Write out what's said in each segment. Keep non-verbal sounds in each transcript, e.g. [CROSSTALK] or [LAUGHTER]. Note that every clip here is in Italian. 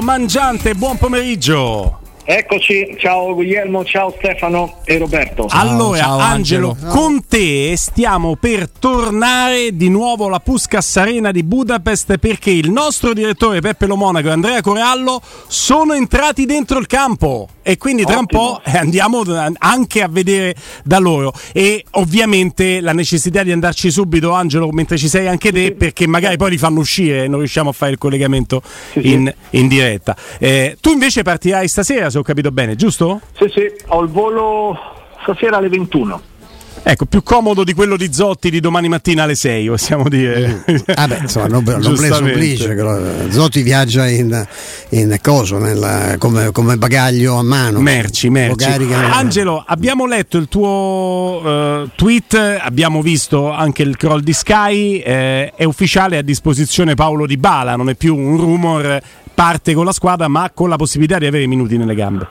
Mangiante, buon pomeriggio. Eccoci, ciao Guglielmo, ciao Stefano e Roberto. Ciao, allora, ciao, Angelo, Angelo, con te stiamo per tornare di nuovo alla Puskas Arena di Budapest perché il nostro direttore Peppe Lo Monaco e Andrea Corallo sono entrati dentro il campo. E quindi tra Ottimo. un po' andiamo anche a vedere da loro. E ovviamente la necessità di andarci subito Angelo mentre ci sei anche te perché magari poi li fanno uscire e non riusciamo a fare il collegamento in, in diretta. Eh, tu invece partirai stasera se ho capito bene giusto? Sì sì ho il volo stasera alle 21 Ecco, più comodo di quello di Zotti di domani mattina alle 6, possiamo dire. Ah beh, insomma, non, non oblige, Zotti viaggia in, in coso, nella, come, come, bagaglio a mano. Merci, merci. Angelo, abbiamo letto il tuo uh, tweet, abbiamo visto anche il crawl di Sky, eh, è ufficiale a disposizione Paolo Di Bala, non è più un rumor, parte con la squadra ma con la possibilità di avere minuti nelle gambe.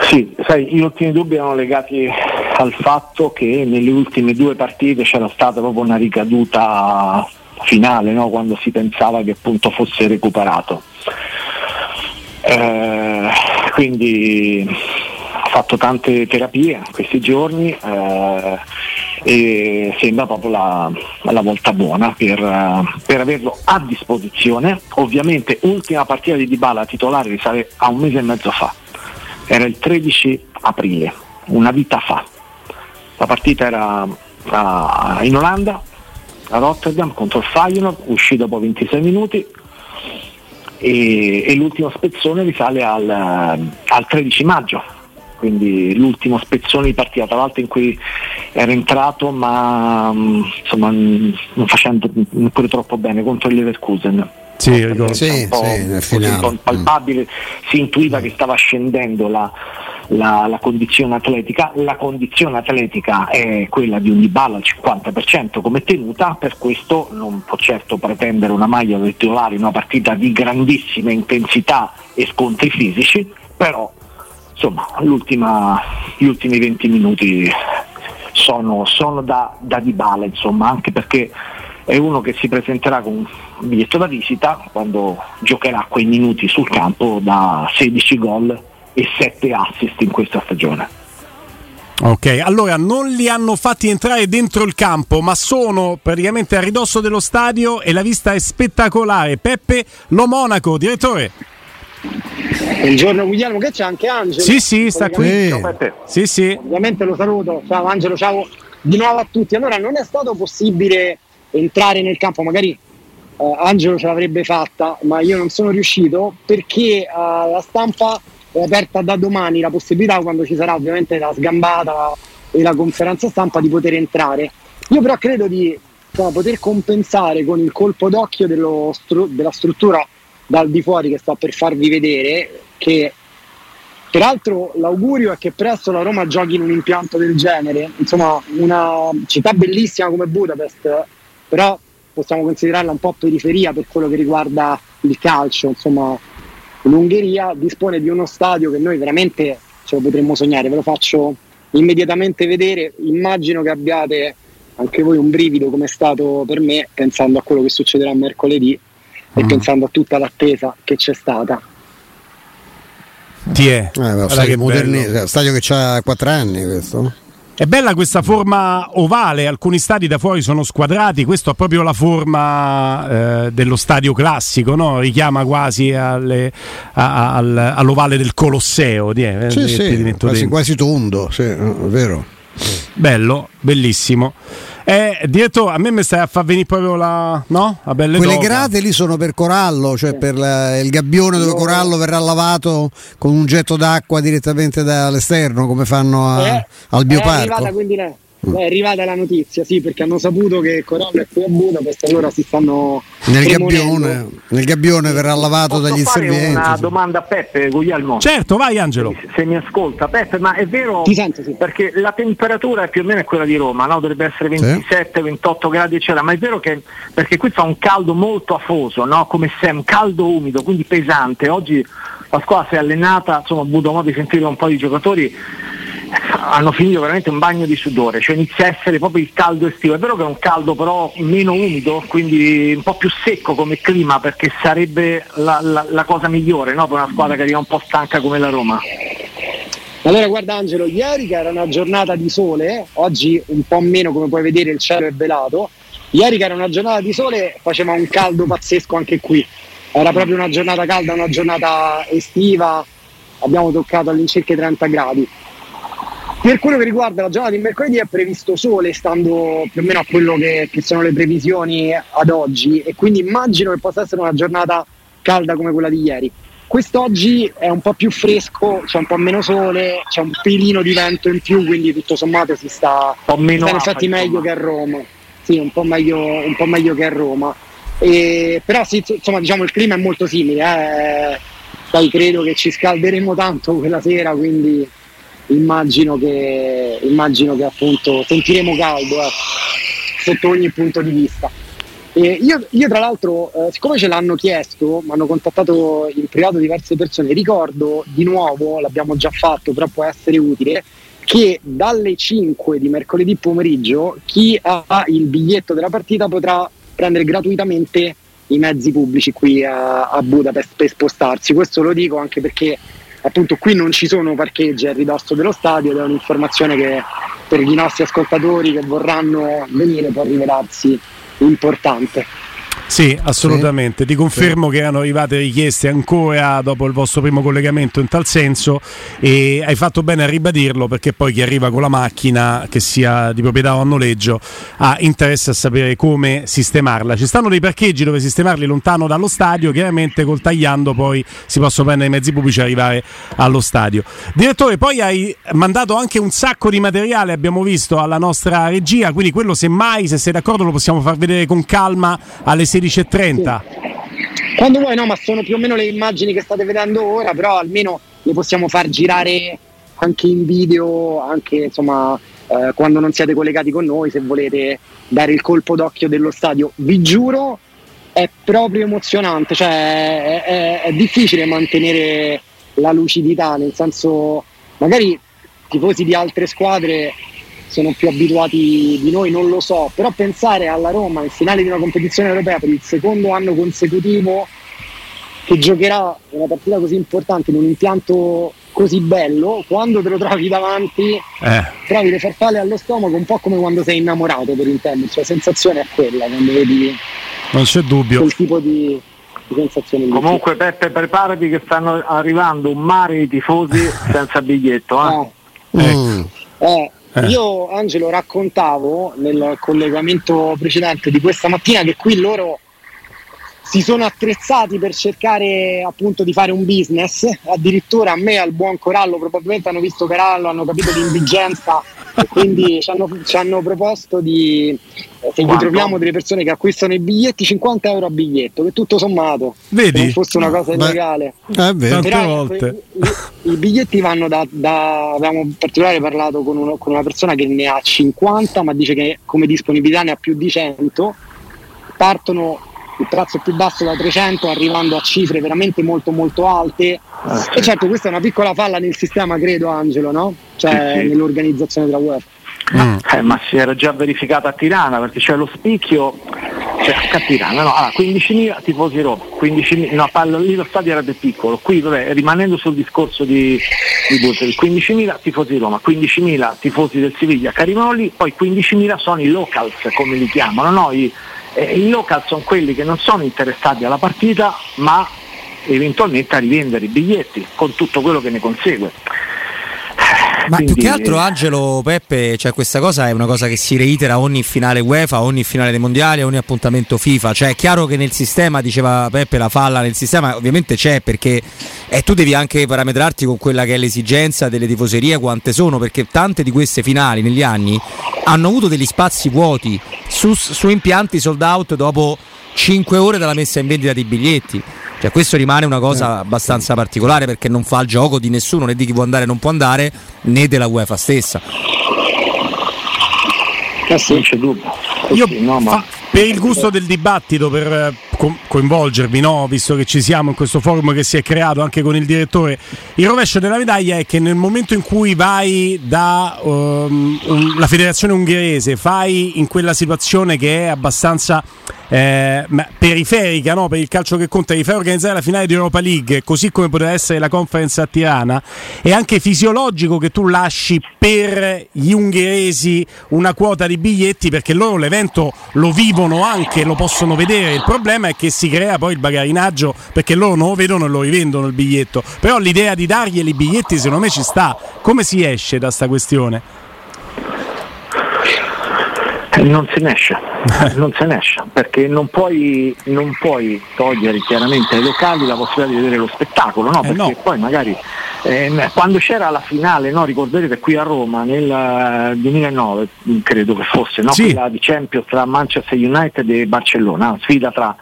Sì, sai, gli ultimi dubbi erano legati al fatto che nelle ultime due partite c'era stata proprio una ricaduta finale, no? quando si pensava che appunto fosse recuperato. Eh, quindi ha fatto tante terapie questi giorni eh, e sembra proprio la, la volta buona per, per, averlo a disposizione. Ovviamente ultima partita di Dybala titolare risale a un mese e mezzo fa era il 13 aprile, una vita fa. La partita era a, in Olanda, a Rotterdam contro il Feyenoord, uscì dopo 26 minuti e, e l'ultimo spezzone risale al, al 13 maggio, quindi l'ultimo spezzone di partita, tra l'altro in cui era entrato ma insomma, non facendo neppure troppo bene contro il Leverkusen. Sì, ricordo. Sì, un po', sì, un po palpabile, si intuiva che stava scendendo la, la, la, condizione atletica. La condizione atletica è quella di un Dybala al 50% come tenuta, per questo non può certo pretendere una maglia del titolare in una partita di grandissima intensità e scontri fisici, però insomma gli ultimi 20 minuti sono, sono da, da Dybala, insomma, anche perché è uno che si presenterà con un biglietto da visita quando giocherà quei minuti sul campo da 16 gol e 7 assist in questa stagione. Ok, allora non li hanno fatti entrare dentro il campo, ma sono praticamente a ridosso dello stadio e la vista è spettacolare. Peppe Lo Monaco, direttore. Buongiorno Guglielmo, che c'è anche Angelo? Sì, sì, sta qui. Sì, sì. Ovviamente lo saluto. Ciao Angelo, ciao di nuovo a tutti. Allora, non è stato possibile entrare nel campo, magari eh, Angelo ce l'avrebbe fatta, ma io non sono riuscito perché eh, la stampa è aperta da domani la possibilità, quando ci sarà ovviamente la sgambata e la conferenza stampa, di poter entrare. Io però credo di insomma, poter compensare con il colpo d'occhio stru- della struttura dal di fuori che sto per farvi vedere, che Peraltro l'augurio è che presto la Roma giochi in un impianto del genere, insomma una città bellissima come Budapest, però possiamo considerarla un po' periferia per quello che riguarda il calcio, insomma l'Ungheria dispone di uno stadio che noi veramente ce lo potremmo sognare, ve lo faccio immediatamente vedere, immagino che abbiate anche voi un brivido come è stato per me pensando a quello che succederà mercoledì mm. e pensando a tutta l'attesa che c'è stata. Ti è? Eh, stadio, moderni, stadio che ha 4 anni questo. È bella questa forma ovale, alcuni stadi da fuori sono squadrati, questo ha proprio la forma eh, dello stadio classico, no? richiama quasi alle, a, al, all'ovale del Colosseo. Die, sì, sì, quasi, quasi, tondo, sì, è vero. Bello, bellissimo. Eh, direttore, a me mi stai a far venire proprio la. No? La belle Quelle doga. grate lì sono per corallo, cioè per la, il gabbione dove corallo verrà lavato con un getto d'acqua direttamente dall'esterno, come fanno a, eh, al bioparco. È arrivata quindi lei. È arrivata la notizia, sì, perché hanno saputo che Corallo è qui a Budapest, allora si stanno. Nel gabbione, nel gabbione, verrà lavato Posso dagli inservienti. una domanda a Peppe Guglielmo. Certo, vai Angelo. Se, se mi ascolta, Peppe, ma è vero sento, sì. perché la temperatura è più o meno quella di Roma, no? dovrebbe essere 27, sì. 28 gradi eccetera, ma è vero che perché qui fa un caldo molto afoso, no? come sempre, caldo umido, quindi pesante. Oggi la squadra si è allenata, insomma, ho avuto modo di sentire un po' di giocatori hanno finito veramente un bagno di sudore, cioè inizia a essere proprio il caldo estivo. È vero che è un caldo però meno umido, quindi un po' più secco come clima perché sarebbe la, la, la cosa migliore no? per una squadra che arriva un po' stanca come la Roma. Allora guarda Angelo, ieri che era una giornata di sole, oggi un po' meno come puoi vedere il cielo è velato, ieri che era una giornata di sole faceva un caldo pazzesco anche qui, era proprio una giornata calda, una giornata estiva, abbiamo toccato all'incirca i 30 gradi. Per quello che riguarda la giornata di mercoledì è previsto sole, stando più o meno a quello che, che sono le previsioni ad oggi e quindi immagino che possa essere una giornata calda come quella di ieri. Quest'oggi è un po' più fresco, c'è un po' meno sole, c'è un pelino di vento in più, quindi tutto sommato si sta un po' meno in effetti meglio che a Roma. Sì, un po' meglio, un po meglio che a Roma. E, però sì, insomma, diciamo il clima è molto simile. Eh. Dai, credo che ci scalderemo tanto quella sera, quindi immagino che, immagino che appunto sentiremo caldo eh, sotto ogni punto di vista. Io, io, tra l'altro, eh, siccome ce l'hanno chiesto, mi hanno contattato in privato diverse persone, ricordo di nuovo, l'abbiamo già fatto, però può essere utile, che dalle 5 di mercoledì pomeriggio chi ha il biglietto della partita potrà prendere gratuitamente i mezzi pubblici qui a, a Budapest per spostarsi. Questo lo dico anche perché appunto qui non ci sono parcheggi a ridosso dello stadio ed è un'informazione che per i nostri ascoltatori che vorranno venire può rivelarsi importante. Sì, assolutamente. Sì. Ti confermo sì. che erano arrivate richieste ancora dopo il vostro primo collegamento in tal senso e hai fatto bene a ribadirlo perché poi chi arriva con la macchina, che sia di proprietà o a noleggio, ha interesse a sapere come sistemarla. Ci stanno dei parcheggi dove sistemarli lontano dallo stadio, chiaramente col tagliando poi si possono prendere i mezzi pubblici e arrivare allo stadio. Direttore, poi hai mandato anche un sacco di materiale, abbiamo visto, alla nostra regia, quindi quello semmai, se sei d'accordo, lo possiamo far vedere con calma alle 16.30. Sì. Quando vuoi, no, ma sono più o meno le immagini che state vedendo ora, però almeno le possiamo far girare anche in video, anche insomma eh, quando non siete collegati con noi, se volete dare il colpo d'occhio dello stadio. Vi giuro, è proprio emozionante, cioè è, è, è difficile mantenere la lucidità, nel senso magari tifosi di altre squadre sono più abituati di noi, non lo so, però pensare alla Roma in finale di una competizione europea per il secondo anno consecutivo che giocherà una partita così importante in un impianto così bello, quando te lo trovi davanti eh. trovi le farfalle allo stomaco un po' come quando sei innamorato per intenderci, cioè, la sensazione è quella quando vedi non c'è dubbio quel tipo di, comunque Peppe preparati che stanno arrivando un mare di tifosi [LAUGHS] senza biglietto eh? Eh. Ecco. Eh, eh. Io Angelo raccontavo nel collegamento precedente di questa mattina che qui loro si sono attrezzati per cercare appunto di fare un business, addirittura a me al buon Corallo probabilmente hanno visto Corallo, hanno capito di indigenza e quindi ci hanno, ci hanno proposto di se gli troviamo delle persone che acquistano i biglietti 50 euro a biglietto, che tutto sommato Vedi? non fosse una cosa illegale. È vero, Però, volte. I, I, biglietti vanno da, da, abbiamo in particolare parlato con, uno, con una persona che ne ha 50 ma dice che come disponibilità ne ha più di 100 partono il prezzo più basso da 300 arrivando a cifre veramente molto molto alte ah, e certo questa è una piccola falla nel sistema credo Angelo no? cioè sì, sì. nell'organizzazione della UEFA mm. eh, ma si era già verificata a Tirana perché c'è lo spicchio cioè, a Tirana no? allora, 15.000 tifosi Roma 15.000, no, parlo, lì lo stadio era più piccolo qui vabbè, rimanendo sul discorso di, di Busseri 15.000 tifosi Roma 15.000 tifosi del Siviglia lì poi 15.000 sono i locals come li chiamano no? I, eh, I local sono quelli che non sono interessati alla partita ma eventualmente a rivendere i biglietti con tutto quello che ne consegue. Ma Quindi, più che altro Angelo Peppe, cioè questa cosa è una cosa che si reitera ogni finale UEFA, ogni finale dei mondiali, ogni appuntamento FIFA. Cioè è chiaro che nel sistema, diceva Peppe, la falla nel sistema ovviamente c'è perché eh, tu devi anche parametrarti con quella che è l'esigenza delle tifoserie, quante sono, perché tante di queste finali negli anni hanno avuto degli spazi vuoti su, su impianti sold out dopo 5 ore dalla messa in vendita dei biglietti. Cioè, questo rimane una cosa abbastanza particolare perché non fa il gioco di nessuno, né di chi può andare e non può andare, né della UEFA stessa. Eh sì, c'è dubbio. Io no, ma... fa, per il gusto del dibattito, per co- coinvolgervi, no? visto che ci siamo in questo forum che si è creato anche con il direttore. Il rovescio della medaglia è che nel momento in cui vai dalla um, un, federazione ungherese, fai in quella situazione che è abbastanza eh, periferica no? per il calcio che conta, di far organizzare la finale di Europa League, così come poteva essere la conference a Tirana, è anche fisiologico che tu lasci per gli ungheresi una quota di biglietti perché loro l'evento lo vivono anche, lo possono vedere. Il problema è che si crea poi il bagarinaggio perché loro non lo vedono e lo rivendono il biglietto. Però l'idea di dargli i biglietti secondo me ci sta. Come si esce da questa questione? Non se ne esce, [LAUGHS] non se ne esce, perché non puoi, non puoi, togliere chiaramente ai locali la possibilità di vedere lo spettacolo, no? Eh perché no. poi magari eh, quando c'era la finale, no? ricorderete qui a Roma nel 2009, credo che fosse, no? Sì. quella di Champions tra Manchester United e Barcellona, sfida tra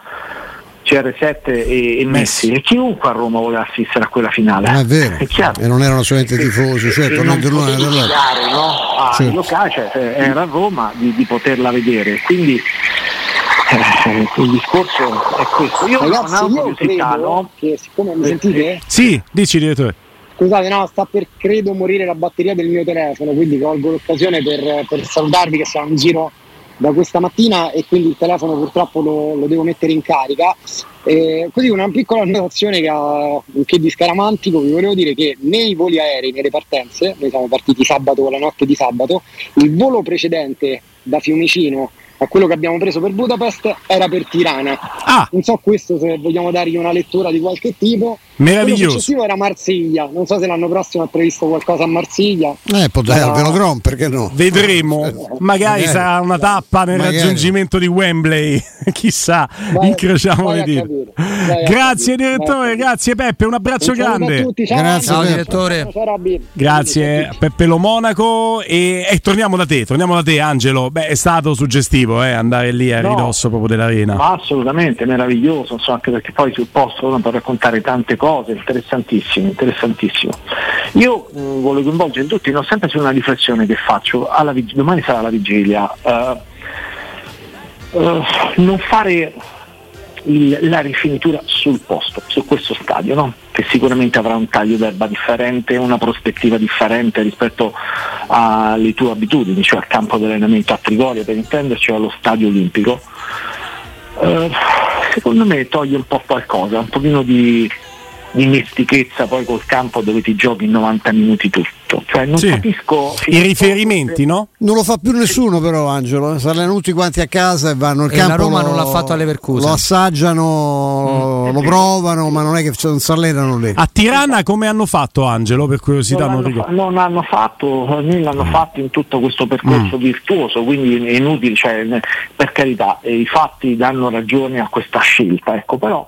CR7 e, e Messi. e chiunque a Roma voleva assistere a quella finale. Ah, è vero, è e non erano solamente tifosi, certo, e non potevi iniziare no? a certo. locale, cioè, eh, era a Roma di, di poterla vedere. Quindi eh, il discorso è questo. Io Ragazzi, non ho curiosità, no? Che siccome mi sentite? Sì, dici direttore. Scusate, no, sta per credo morire la batteria del mio telefono, quindi colgo l'occasione per, per salutarvi che siamo in giro da questa mattina e quindi il telefono purtroppo lo, lo devo mettere in carica. Eh, così una piccola annotazione che, ha, che di scaramantico vi volevo dire che nei voli aerei, nelle partenze, noi siamo partiti sabato, la notte di sabato, il volo precedente da Fiumicino a quello che abbiamo preso per Budapest era per Tirana. Ah. Non so questo se vogliamo dargli una lettura di qualche tipo. Meraviglioso. successivo era Marsiglia. Non so se l'anno prossimo è previsto qualcosa a Marsiglia. Eh, potrebbe al velodrome, perché no? Vedremo. Magari sarà una tappa nel Magari. raggiungimento di Wembley. [LAUGHS] Chissà, vai, incrociamo le dita. Grazie direttore, grazie Peppe, un abbraccio un grande. A tutti, ciao, grazie ciao, direttore. Grazie Peppe Lo Monaco e, e, torniamo da te, torniamo da te Angelo. Beh, è stato suggestivo eh, andare lì a ridosso no, proprio dell'arena. assolutamente meraviglioso, so, anche perché poi sul posto uno può raccontare tante cose cose, interessantissime, interessantissimo. Io mh, mm, voglio coinvolgere tutti, non sempre su una riflessione che faccio, vig- domani sarà la vigilia, uh, uh, non fare il, la rifinitura sul posto, su questo stadio, no? che sicuramente avrà un taglio d'erba differente, una prospettiva differente rispetto alle tue abitudini, cioè al campo di allenamento a Trigoria per intenderci allo stadio olimpico. Uh, secondo me toglie un po' qualcosa, un pochino di dimestichezza poi col campo dove ti giochi in 90 minuti tutto. Cioè non sì. capisco i riferimenti, no? Non lo fa più nessuno però Angelo, saranno tutti quanti a casa e vanno al e campo. La Roma lo, non l'ha fatto alle Percuse. Lo assaggiano, mm. lo provano, ma non è che non si allenano lì. A Tirana come hanno fatto Angelo per curiosità? Non, non, hanno, fa- non hanno, fatto, l'hanno mm. fatto in tutto questo percorso mm. virtuoso, quindi è inutile, cioè, per carità, i fatti danno ragione a questa scelta, ecco, però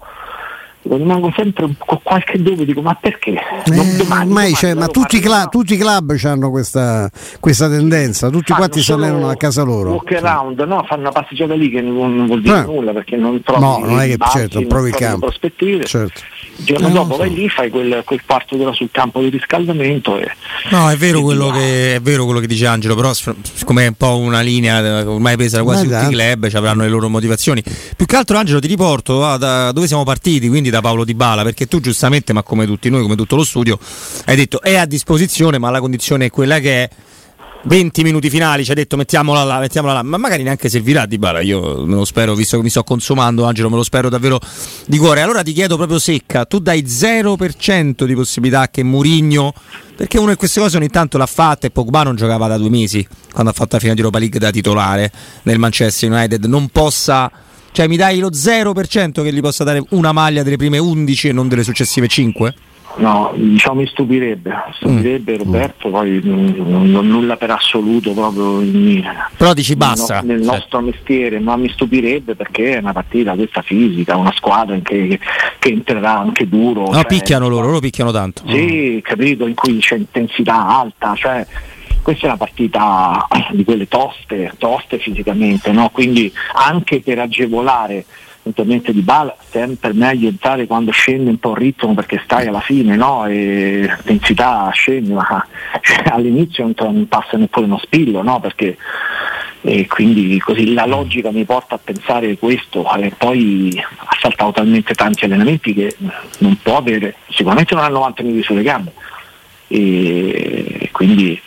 rimango sempre con qualche dubbio, dico ma perché? Eh, domani, domani cioè, ma tutti, cla- tutti, i club hanno questa, questa tendenza, tutti fanno quanti si allenano a casa loro. Walk around, no? fanno una passeggiata lì che non, vuol dire eh. nulla perché non trovi no, non è che basi, certo, non provi campo. prospettive. Certo. Il giorno eh, dopo so. vai lì, fai quel, quel quarto d'ora sul campo di riscaldamento. E, no, è vero, quello che, è vero quello che dice Angelo, però siccome è un po' una linea ormai presa da quasi tutti i club, ci avranno le loro motivazioni. Più che altro Angelo ti riporto ah, da dove siamo partiti, quindi da Paolo Di Bala, perché tu giustamente, ma come tutti noi, come tutto lo studio, hai detto è a disposizione, ma la condizione è quella che è 20 minuti finali ci ha detto mettiamola là, mettiamola là, ma magari neanche servirà di Bala, io me lo spero, visto che mi sto consumando Angelo, me lo spero davvero di cuore. Allora ti chiedo proprio secca, tu dai 0% di possibilità che Murigno, perché una di queste cose ogni tanto l'ha fatta e Pogba non giocava da due mesi, quando ha fatto la fine di Europa League da titolare nel Manchester United, non possa... Cioè mi dai lo 0% che gli possa dare una maglia delle prime 11 e non delle successive 5? No, diciamo mi stupirebbe, stupirebbe mm. Roberto, poi non, non, nulla per assoluto proprio in, Però dici basta. nel cioè. nostro mestiere, ma mi stupirebbe perché è una partita questa fisica, una squadra che, che entrerà anche duro. No, cioè, picchiano loro, loro picchiano tanto. Sì, capito, in cui c'è intensità alta, cioè questa è una partita di quelle toste, toste fisicamente, no? quindi anche per agevolare eventualmente di bala, sempre meglio entrare quando scende un po' il ritmo perché stai alla fine, no? E l'intensità scende, ma cioè, all'inizio non passa neppure uno spillo, no? Perché e quindi così la logica mi porta a pensare questo e poi ha saltato talmente tanti allenamenti che non può avere, sicuramente non ha 90 minuti sulle gambe e quindi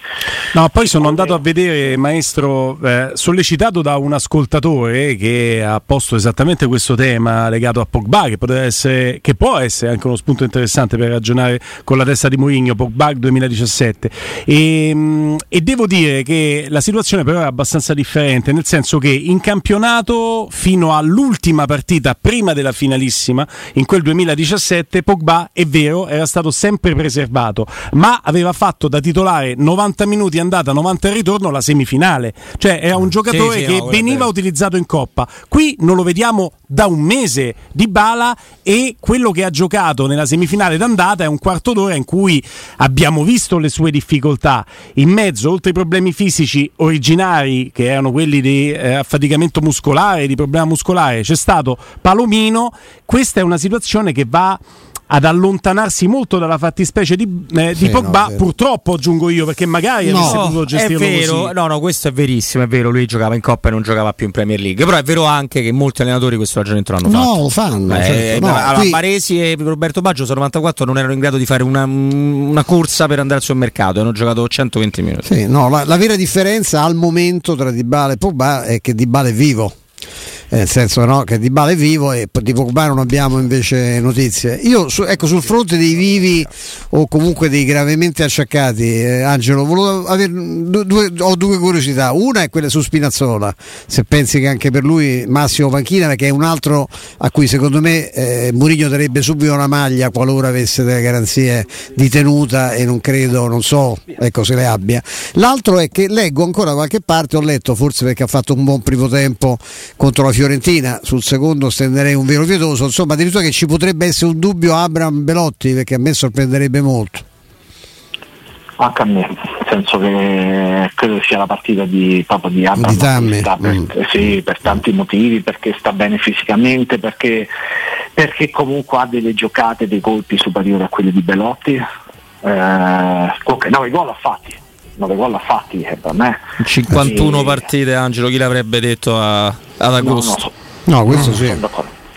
no, poi sono andato a vedere maestro eh, sollecitato da un ascoltatore che ha posto esattamente questo tema legato a Pogba che, essere, che può essere anche uno spunto interessante per ragionare con la testa di Mourinho Pogba 2017 e, mm, e devo dire che la situazione però è abbastanza differente nel senso che in campionato fino all'ultima partita prima della finalissima in quel 2017 Pogba è vero era stato sempre preservato ma ma aveva fatto da titolare 90 minuti andata, 90 ritorno la semifinale. Cioè era un giocatore sì, sì, che no, veniva utilizzato in coppa. Qui non lo vediamo da un mese di Bala e quello che ha giocato nella semifinale d'andata è un quarto d'ora in cui abbiamo visto le sue difficoltà. In mezzo, oltre ai problemi fisici originari, che erano quelli di eh, affaticamento muscolare, di problema muscolare, c'è stato Palomino. Questa è una situazione che va ad allontanarsi molto dalla fattispecie di, eh, sì, di Pogba, no, purtroppo aggiungo io, perché magari no, avesse potuto gestirlo è vero, così. No, no, questo è verissimo, è vero, lui giocava in Coppa e non giocava più in Premier League, però è vero anche che molti allenatori questo ragionamento l'hanno fatto. No, lo fanno. Eh, certo. no, allora, qui... Paresi e Roberto Baggio sono 94 non erano in grado di fare una, una corsa per andare sul mercato, hanno giocato 120 minuti. Sì, no, la, la vera differenza al momento tra Dybala e Pogba è che Dybala è vivo nel senso no, che Di Bale è vivo e di Pogba non abbiamo invece notizie. Io su, ecco, sul fronte dei vivi o comunque dei gravemente acciaccati, eh, Angelo, avere, due, ho due curiosità. Una è quella su Spinazzola, se pensi che anche per lui Massimo Panchina, perché è un altro a cui secondo me eh, Murigno darebbe subito una maglia qualora avesse delle garanzie di tenuta e non credo, non so, ecco se le abbia. L'altro è che leggo ancora da qualche parte, ho letto forse perché ha fatto un buon primo tempo contro la Fiorentina, sul secondo stenderei un vero pietoso, insomma addirittura che ci potrebbe essere un dubbio Abram Belotti perché a me sorprenderebbe molto. Anche a me, nel senso che credo sia la partita di, proprio di Abram di per, mm. sì, per tanti motivi, perché sta bene fisicamente, perché, perché comunque ha delle giocate, dei colpi superiori a quelli di Belotti. Eh, ok, 9 gol ha fatti, 9 gol ha fatti eh, per me. 51 e... partite Angelo, chi l'avrebbe detto a, ad agosto? No, no, no questo sì.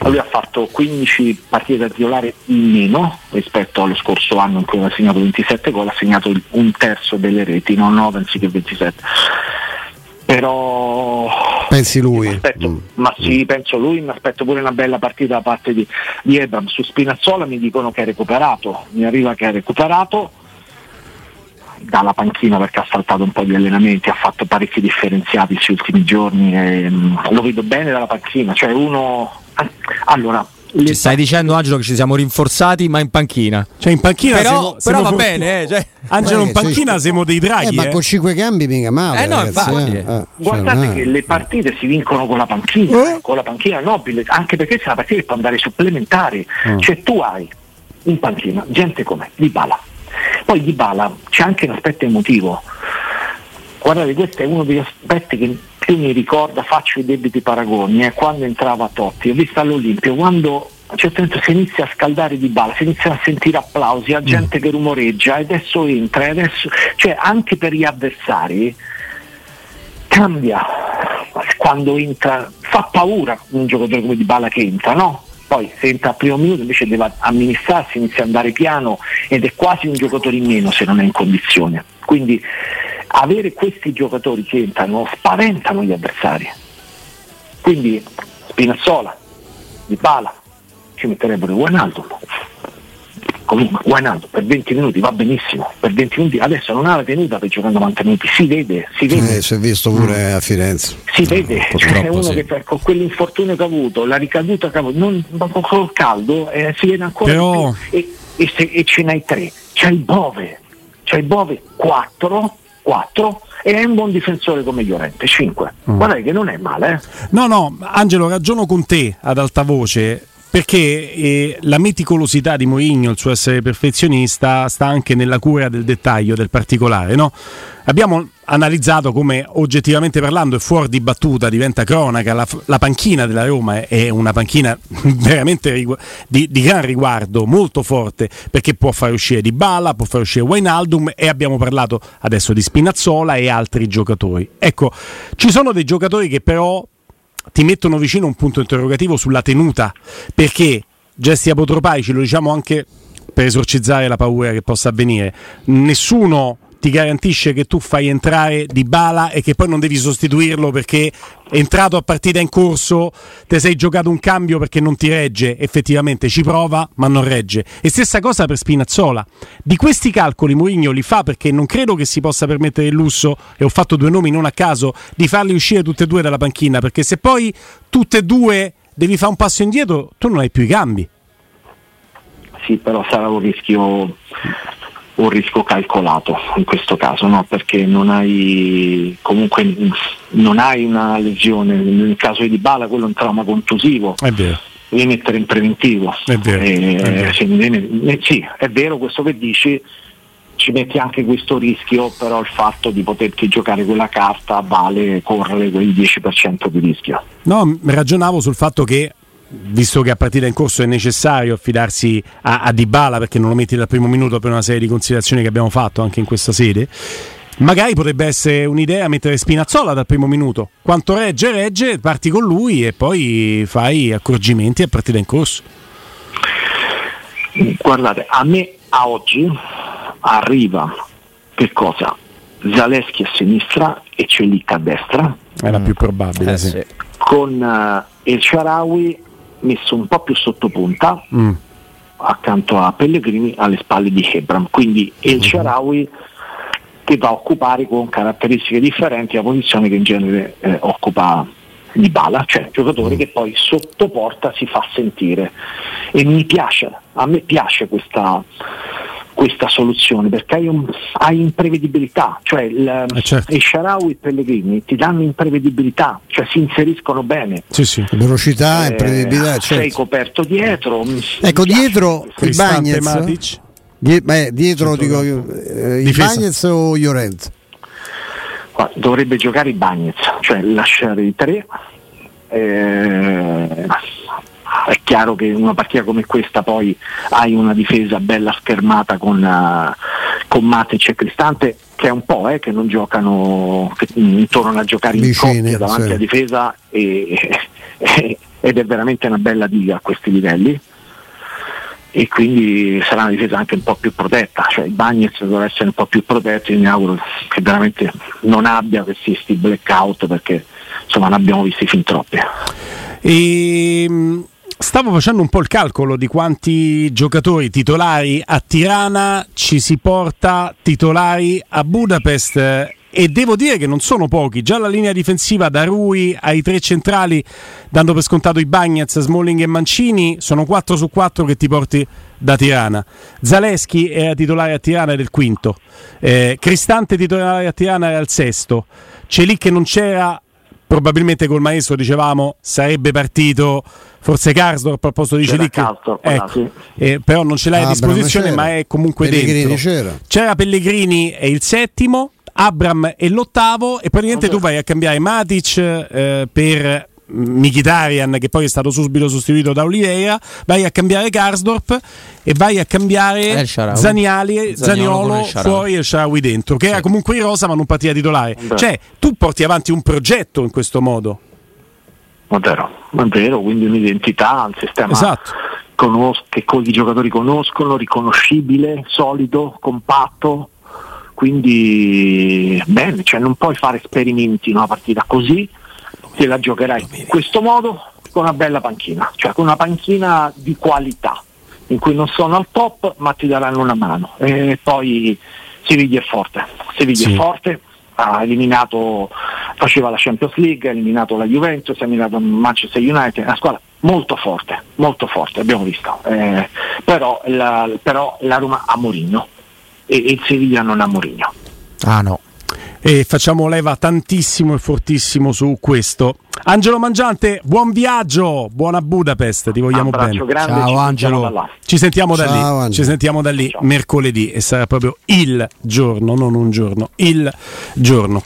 Lui ha fatto 15 partite da titolare in meno rispetto allo scorso anno in cui aveva segnato 27 gol, ha segnato un terzo delle reti, non 9 anziché 27. Però pensi lui? Aspetto, mm. Ma sì, penso lui, mi aspetto pure una bella partita da parte di, di Ebram. Su Spinazzola mi dicono che ha recuperato, mi arriva che ha recuperato dalla panchina perché ha saltato un po' di allenamenti, ha fatto parecchi differenziati questi ultimi giorni e, um, lo vedo bene dalla panchina, cioè uno... Allora, ci stai dicendo Angelo che ci siamo rinforzati ma in panchina cioè in panchina però, siamo, però siamo va for- bene eh, cioè. Angelo in panchina sì, siamo dei draghi eh, ma eh. con 5 cambi mica male eh no, infatti, eh. Eh, guardate cioè, che le partite si vincono con la panchina con la panchina nobile anche perché se la partita può andare supplementari mm. cioè tu hai in panchina gente come Di Bala poi Di Bala c'è anche un aspetto emotivo. Guardate, questo è uno degli aspetti che più mi ricorda, faccio i debiti paragoni, eh, quando entrava Totti, ho visto all'Olimpio, quando a un certo punto si inizia a scaldare di bala, si inizia a sentire applausi, a gente mm. che rumoreggia e adesso entra, e adesso, cioè anche per gli avversari cambia quando entra, fa paura un giocatore come di bala che entra, no? Poi se entra al primo minuto invece deve amministrarsi, inizia ad andare piano ed è quasi un giocatore in meno se non è in condizione. Quindi avere questi giocatori che entrano spaventano gli avversari. Quindi Spinazzola, Di Pala, ci metterebbero Guanaldo comunque Guainato per 20 minuti va benissimo, per 20 minuti adesso non ha la tenuta per giocare 90 minuti, si vede, si vede. Eh, si è visto pure mm. a Firenze. Si vede, cioè uno sì. che con quell'infortunio che ha avuto, la ricaduta che ha avuto, non, col caldo, eh, si vede ancora Però... e, e, se, e ce n'hai tre, c'hai Bove, c'hai Bove 4, 4 e è un buon difensore come Llorente 5 mm. guardate che non è male eh? no no Angelo ragiono con te ad alta voce perché eh, la meticolosità di Mourinho, il suo essere perfezionista, sta anche nella cura del dettaglio, del particolare. No? Abbiamo analizzato come oggettivamente parlando è fuori di battuta, diventa cronaca, la, la panchina della Roma è, una panchina [LAUGHS] veramente rigu- di, di, gran riguardo, molto forte, perché può fare uscire Di Bala, può fare uscire Wijnaldum e abbiamo parlato adesso di Spinazzola e altri giocatori. Ecco, ci sono dei giocatori che però ti mettono vicino un punto interrogativo sulla tenuta, perché gesti apotropaici, lo diciamo anche per esorcizzare la paura che possa avvenire, nessuno ti garantisce che tu fai entrare Di Bala e che poi non devi sostituirlo perché entrato a partita in corso, ti sei giocato un cambio perché non ti regge, effettivamente ci prova ma non regge. E stessa cosa per Spinazzola. Di questi calcoli Mourinho li fa perché non credo che si possa permettere il lusso, e ho fatto due nomi non a caso, di farli uscire tutte e due dalla panchina, perché se poi tutte e due devi fare un passo indietro, tu non hai più i cambi. Sì, però sarà un rischio un rischio calcolato in questo caso, no? perché non hai comunque non hai una lesione, nel caso di Dybala quello è un trauma contusivo. È vero. Devi mettere in preventivo. È vero, eh, è vero. Sì, eh, sì, è vero questo che dici, ci metti anche questo rischio, però il fatto di poterti giocare quella carta vale correre quel 10% di rischio. No, ragionavo sul fatto che visto che a partita in corso è necessario affidarsi a, a Dybala perché non lo metti dal primo minuto per una serie di considerazioni che abbiamo fatto anche in questa sede magari potrebbe essere un'idea mettere Spinazzola dal primo minuto quanto regge regge parti con lui e poi fai accorgimenti a partita in corso guardate a me a oggi arriva che cosa? Zaleschi a sinistra e Celic a destra è la più probabile Eh, sì. sì. con eh, El Sharawi messo un po' più sotto punta Mm. accanto a Pellegrini alle spalle di Hebram. Quindi El Sharawi che va a occupare con caratteristiche differenti la posizione che in genere eh, occupa di Bala, cioè giocatore che poi sotto porta si fa sentire. E mi piace, a me piace questa, questa soluzione perché hai, un- hai imprevedibilità, cioè il, Eh, certo. e Sharawi e Pellegrini ti danno imprevedibilità, cioè si inseriscono bene. sì sì Velocità, Eh, imprevedibilità, sei certo. coperto dietro. mi Ecco, dietro il Bagnez, Matic Die- beh, dietro dico Centrocampo. io, eh, il. Bagnez o Llorente? Dovrebbe giocare i Bagnez, cioè lasciare i tre. eh, è chiaro che in una partita come questa poi hai una difesa bella schermata con, eh, con Matic e Cristante che è un po' eh, che non giocano, che tornano a giocare in Vicine, coppia davanti alla difesa e- e- [LAUGHS] ed è veramente una bella diga a questi livelli e quindi sarà una difesa anche un po' più protetta, cioè il Bagnets dovrà essere un po' più protetto e mi auguro che veramente non abbia questi sti blackout perché insomma ne abbiamo visti fin troppi. E, mh, stavo facendo un po' il calcolo di quanti giocatori titolari a Tirana ci si porta titolari a Budapest eh, e devo dire che non sono pochi. Già la linea difensiva da Rui ai tre centrali, dando per scontato i Bagnets, Smalling e Mancini, sono 4 su 4 che ti porti da Tirana. Zaleschi era titolare a Tirana del quinto, Eh, Cristante titolare a Tirana era il sesto, Celic non c'era probabilmente col maestro dicevamo sarebbe partito forse Karsdorp al posto di Celic là, ecco. sì. Eh, però non ce l'hai a Abram disposizione c'era. ma è comunque Pellegrini dentro c'era. c'era Pellegrini è il settimo Abram è l'ottavo e praticamente tu vai a cambiare Matic eh, per Mkhitaryan che poi è stato subito sostituito da Oliveira vai a cambiare Karsdorp e vai a cambiare Shaarawy. Zaniali, Zaniolo fuori e il Shaarawy dentro che era comunque in rosa ma non partiva titolare Beh. cioè tu porti avanti un progetto in questo modo È vero, è vero, quindi un'identità, un sistema Esatto. conos- che i giocatori conoscono, riconoscibile, solido, compatto. Quindi bene, cioè non puoi fare esperimenti in una partita così, te la giocherai in questo modo con una bella panchina, cioè con una panchina di qualità, in cui non sono al top ma ti daranno una mano. E poi Siviglia è forte, Siviglia Sì. è forte, ha eliminato, faceva la Champions League, ha eliminato la Juventus, ha eliminato Manchester United, una squadra molto forte, molto forte, abbiamo visto. Eh, però, la, però la Roma ha Mourinho e, e il Siviglia non ha Mourinho. Ah no. E facciamo leva tantissimo e fortissimo su questo. Angelo Mangiante, buon viaggio, buona Budapest, ti vogliamo Abbraccio bene. grande, Ciao, ci Angelo. Ci sentiamo da Ciao, lì, Angelo. ci sentiamo da lì Ciao. mercoledì e sarà proprio il giorno, non un giorno, il giorno.